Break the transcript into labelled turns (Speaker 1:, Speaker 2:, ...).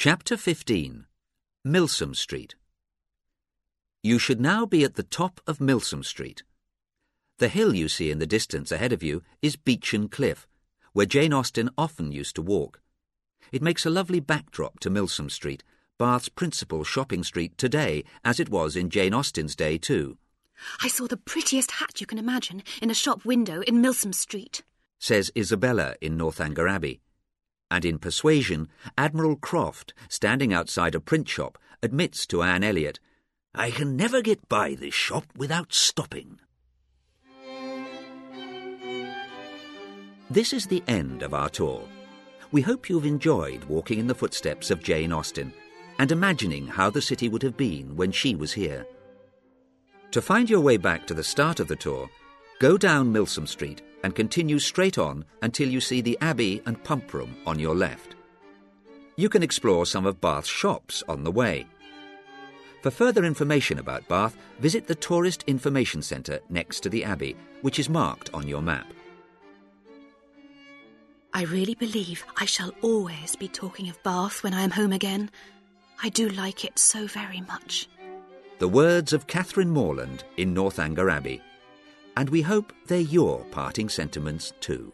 Speaker 1: Chapter 15 Milsom Street You should now be at the top of Milsom Street. The hill you see in the distance ahead of you is Beechen Cliff, where Jane Austen often used to walk. It makes a lovely backdrop to Milsom Street, Bath's principal shopping street today, as it was in Jane Austen's day too.
Speaker 2: I saw the prettiest hat you can imagine in a shop window in Milsom Street,
Speaker 1: says Isabella in Northanger Abbey. And in Persuasion, Admiral Croft, standing outside a print shop, admits to Anne Elliot, I can never get by this shop without stopping. This is the end of our tour. We hope you've enjoyed walking in the footsteps of Jane Austen and imagining how the city would have been when she was here. To find your way back to the start of the tour, go down Milsom Street and continue straight on until you see the Abbey and Pump Room on your left. You can explore some of Bath's shops on the way. For further information about Bath, visit the Tourist Information Centre next to the Abbey, which is marked on your map.
Speaker 2: I really believe I shall always be talking of Bath when I am home again. I do like it so very much.
Speaker 1: The words of Catherine Morland in Northanger Abbey. And we hope they're your parting sentiments too.